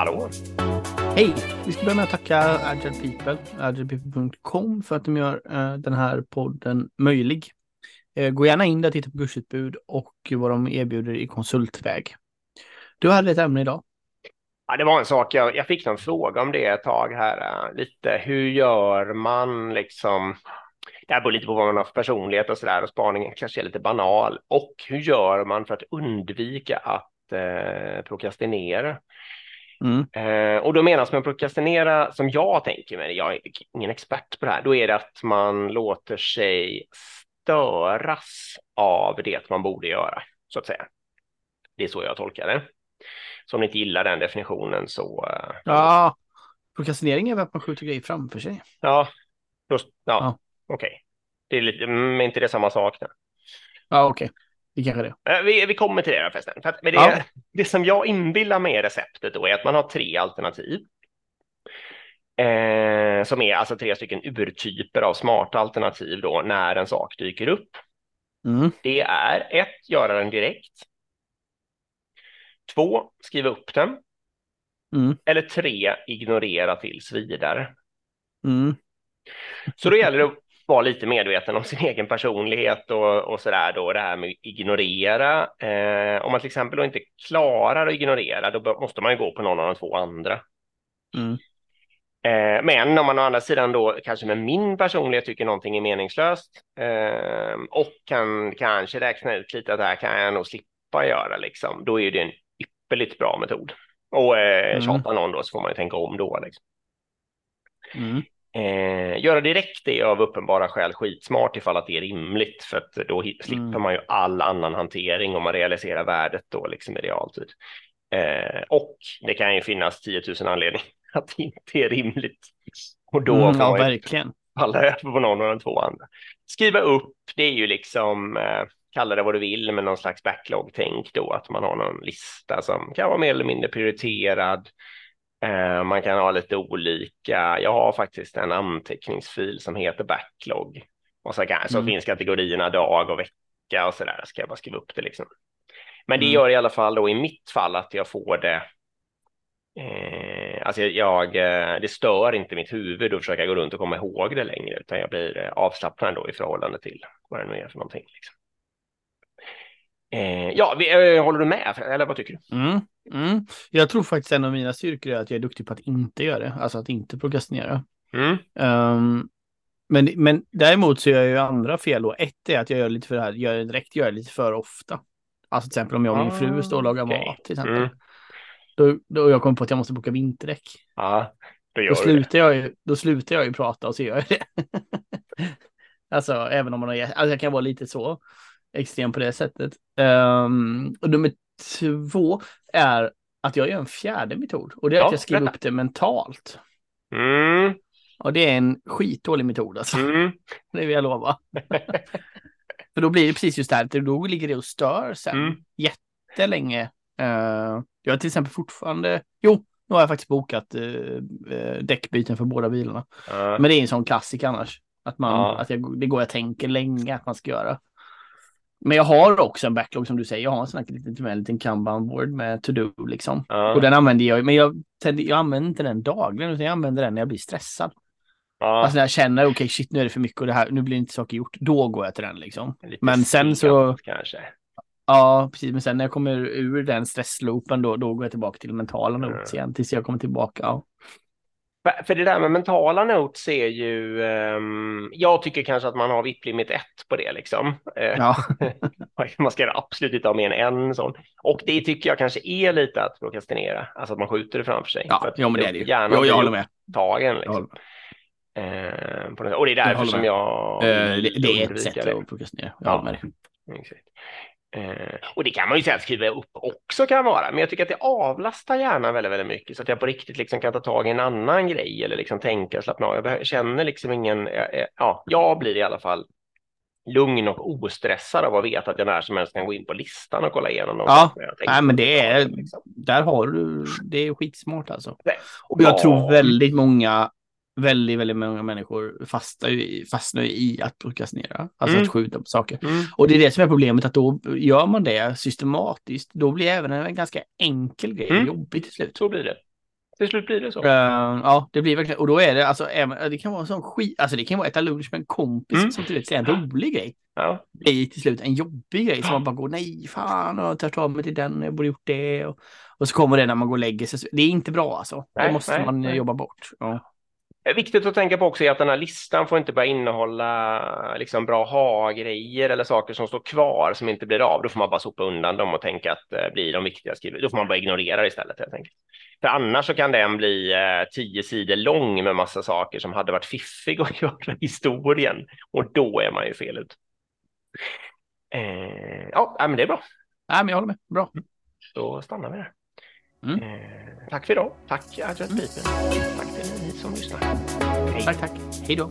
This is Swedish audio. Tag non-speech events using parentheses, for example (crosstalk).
Hallå! Hej! Vi ska börja med att tacka Agile People, agilepeople.com för att de gör uh, den här podden möjlig. Uh, gå gärna in där och titta på kursutbud och vad de erbjuder i konsultväg. Du hade ett ämne idag. Ja, det var en sak, jag, jag fick någon fråga om det ett tag här, uh, lite hur gör man liksom det här beror lite på vad man har för personlighet och så där och spaningen kanske är lite banal. Och hur gör man för att undvika att eh, prokrastinera? Mm. Eh, och då menas med prokrastinera som jag tänker mig, jag är ingen expert på det här, då är det att man låter sig störas av det man borde göra, så att säga. Det är så jag tolkar det. Så om ni inte gillar den definitionen så... Eh, ja, prokrastinering är väl att man skjuter grejer framför sig. Ja, ja, ja. okej. Okay. Det är lite, men inte det samma sak? Nu? Ja, okej. Okay. Det kanske det. Eh, vi, vi kommer till det här förresten. För det, ja. det som jag inbillar mig är receptet då är att man har tre alternativ. Eh, som är alltså tre stycken urtyper av smarta alternativ då när en sak dyker upp. Mm. Det är ett, göra den direkt. Två, skriva upp den. Mm. Eller tre, ignorera tills vidare. Mm. Så då gäller det att vara lite medveten om sin (laughs) egen personlighet och, och så där då, det här med ignorera. Eh, om man till exempel då inte klarar att ignorera, då måste man ju gå på någon av de två andra. Mm. Eh, men om man å andra sidan då kanske med min personlighet tycker någonting är meningslöst eh, och kan kanske räkna ut lite att det här kan jag nog slippa göra liksom, då är det en ypperligt bra metod. Och eh, mm. tjatar någon då så får man ju tänka om då. Liksom. Mm. Eh, göra direkt är av uppenbara skäl skitsmart ifall att det är rimligt för att då slipper mm. man ju all annan hantering om man realiserar värdet då liksom i realtid. Eh, och det kan ju finnas 10 000 anledningar (laughs) att det inte är rimligt. Och då mm, ja, verkligen. Alla över på någon av de två andra. Skriva upp, det är ju liksom, eh, kalla det vad du vill, med någon slags backlog-tänk då, att man har någon lista som kan vara mer eller mindre prioriterad man kan ha lite olika. Jag har faktiskt en anteckningsfil som heter backlog och så, kan, så mm. finns kategorierna dag och vecka och så där. Ska jag bara skriva upp det liksom. Men det mm. gör i alla fall då i mitt fall att jag får det. Eh, alltså jag, eh, det stör inte mitt huvud att försöka gå runt och komma ihåg det längre, utan jag blir eh, avslappnad då i förhållande till vad det nu är för någonting. Liksom. Eh, ja, vi, eh, håller du med? Eller vad tycker du? Mm, mm. Jag tror faktiskt en av mina styrkor är att jag är duktig på att inte göra det, alltså att inte prokrastinera. Mm. Um, men, men däremot så gör jag ju andra fel då. Ett är att jag gör lite för det här, gör det direkt, gör det lite för ofta. Alltså till exempel om jag och min fru står och lagar okay. mat till exempel. Mm. Då, då jag kommer på att jag måste boka vinterdäck. Ja, då, då slutar jag ju, då slutar jag ju prata och så gör jag det. (laughs) alltså även om man har, alltså jag kan vara lite så extrem på det sättet. Um, och nummer två är att jag gör en fjärde metod och det är ja, att jag skriver upp det mentalt. Mm. Och det är en skitdålig metod alltså. Mm. (laughs) Det vill jag lova. (laughs) För då blir det precis just det här, då ligger det och stör sen mm. jättelänge. Uh, jag har till exempel fortfarande, jo, nu har jag faktiskt bokat uh, däckbyten för båda bilarna. Uh. Men det är en sån klassik annars. Att, man, att jag, det går jag tänker länge att man ska göra. Men jag har också en backlog som du säger. Jag har en sån här liten, en liten kanban board med to-do liksom. Ja. Och den använder jag, men jag, jag använder inte den dagligen utan jag använder den när jag blir stressad. Ja. Alltså när jag känner, okej okay, shit nu är det för mycket och det här, nu blir inte saker gjort. Då går jag till den liksom. Men sen så. Kanske. Ja, precis. Men sen när jag kommer ur den stressloopen då, då går jag tillbaka till mentala notes igen tills jag kommer tillbaka. Ja. För det där med mentala notes är ju, um, jag tycker kanske att man har VIP-limit 1 på det liksom. Eh, ja. (laughs) man ska absolut inte ha mer än en sån. Och det tycker jag kanske är lite att prokrastinera, alltså att man skjuter det framför sig. Ja, ja men det är det ju. Gärna jo, jag håller med. Tagen liksom. Uh, och det är därför som jag... Uh, det, det, är ett sätt att prokrastinera, jag ja. håller med dig. Eh, och det kan man ju säga att skriva upp också kan vara, men jag tycker att det avlastar hjärnan väldigt, väldigt mycket så att jag på riktigt liksom kan ta tag i en annan grej eller liksom tänka slappna av. Jag känner liksom ingen, eh, eh, ja, jag blir i alla fall lugn och ostressad av att veta att jag när som helst kan gå in på listan och kolla igenom dem. Ja, nej, men det är, liksom. där har du, det är skitsmart alltså. Och jag tror väldigt många väldigt, väldigt många människor fastnar ju, fastnar i att prokrastinera, alltså mm. att skjuta på saker. Mm. Och det är det som är problemet, att då gör man det systematiskt, då blir även en ganska enkel grej mm. jobbig till slut. Så blir det. till slut blir det så. Uh, ja, det blir verkligen, och då är det alltså, det kan vara en sån skit, alltså det kan vara ett lunch med en kompis mm. som du vet, säger en rolig grej. Ja. Det är till slut en jobbig grej som man bara går, nej fan, och tar av mig till den, jag borde gjort det. Och, och så kommer det när man går och lägger sig. Det är inte bra alltså. Nej, det måste nej, man nej. jobba bort. Ja. Viktigt att tänka på också är att den här listan får inte börja innehålla liksom bra ha-grejer eller saker som står kvar som inte blir av. Då får man bara sopa undan dem och tänka att eh, blir de viktiga skrivna, då får man bara ignorera det istället helt enkelt. För annars så kan den bli eh, tio sidor lång med massa saker som hade varit fiffig att (laughs) göra historien och då är man ju fel ut. Eh, ja, men det är bra. Nej, men jag håller med. Bra. Då stannar vi där. Mm. Eh, tack för idag. Tack Adrian mm. Tack till ni som lyssnar. Hej. Tack, tack. Hej då.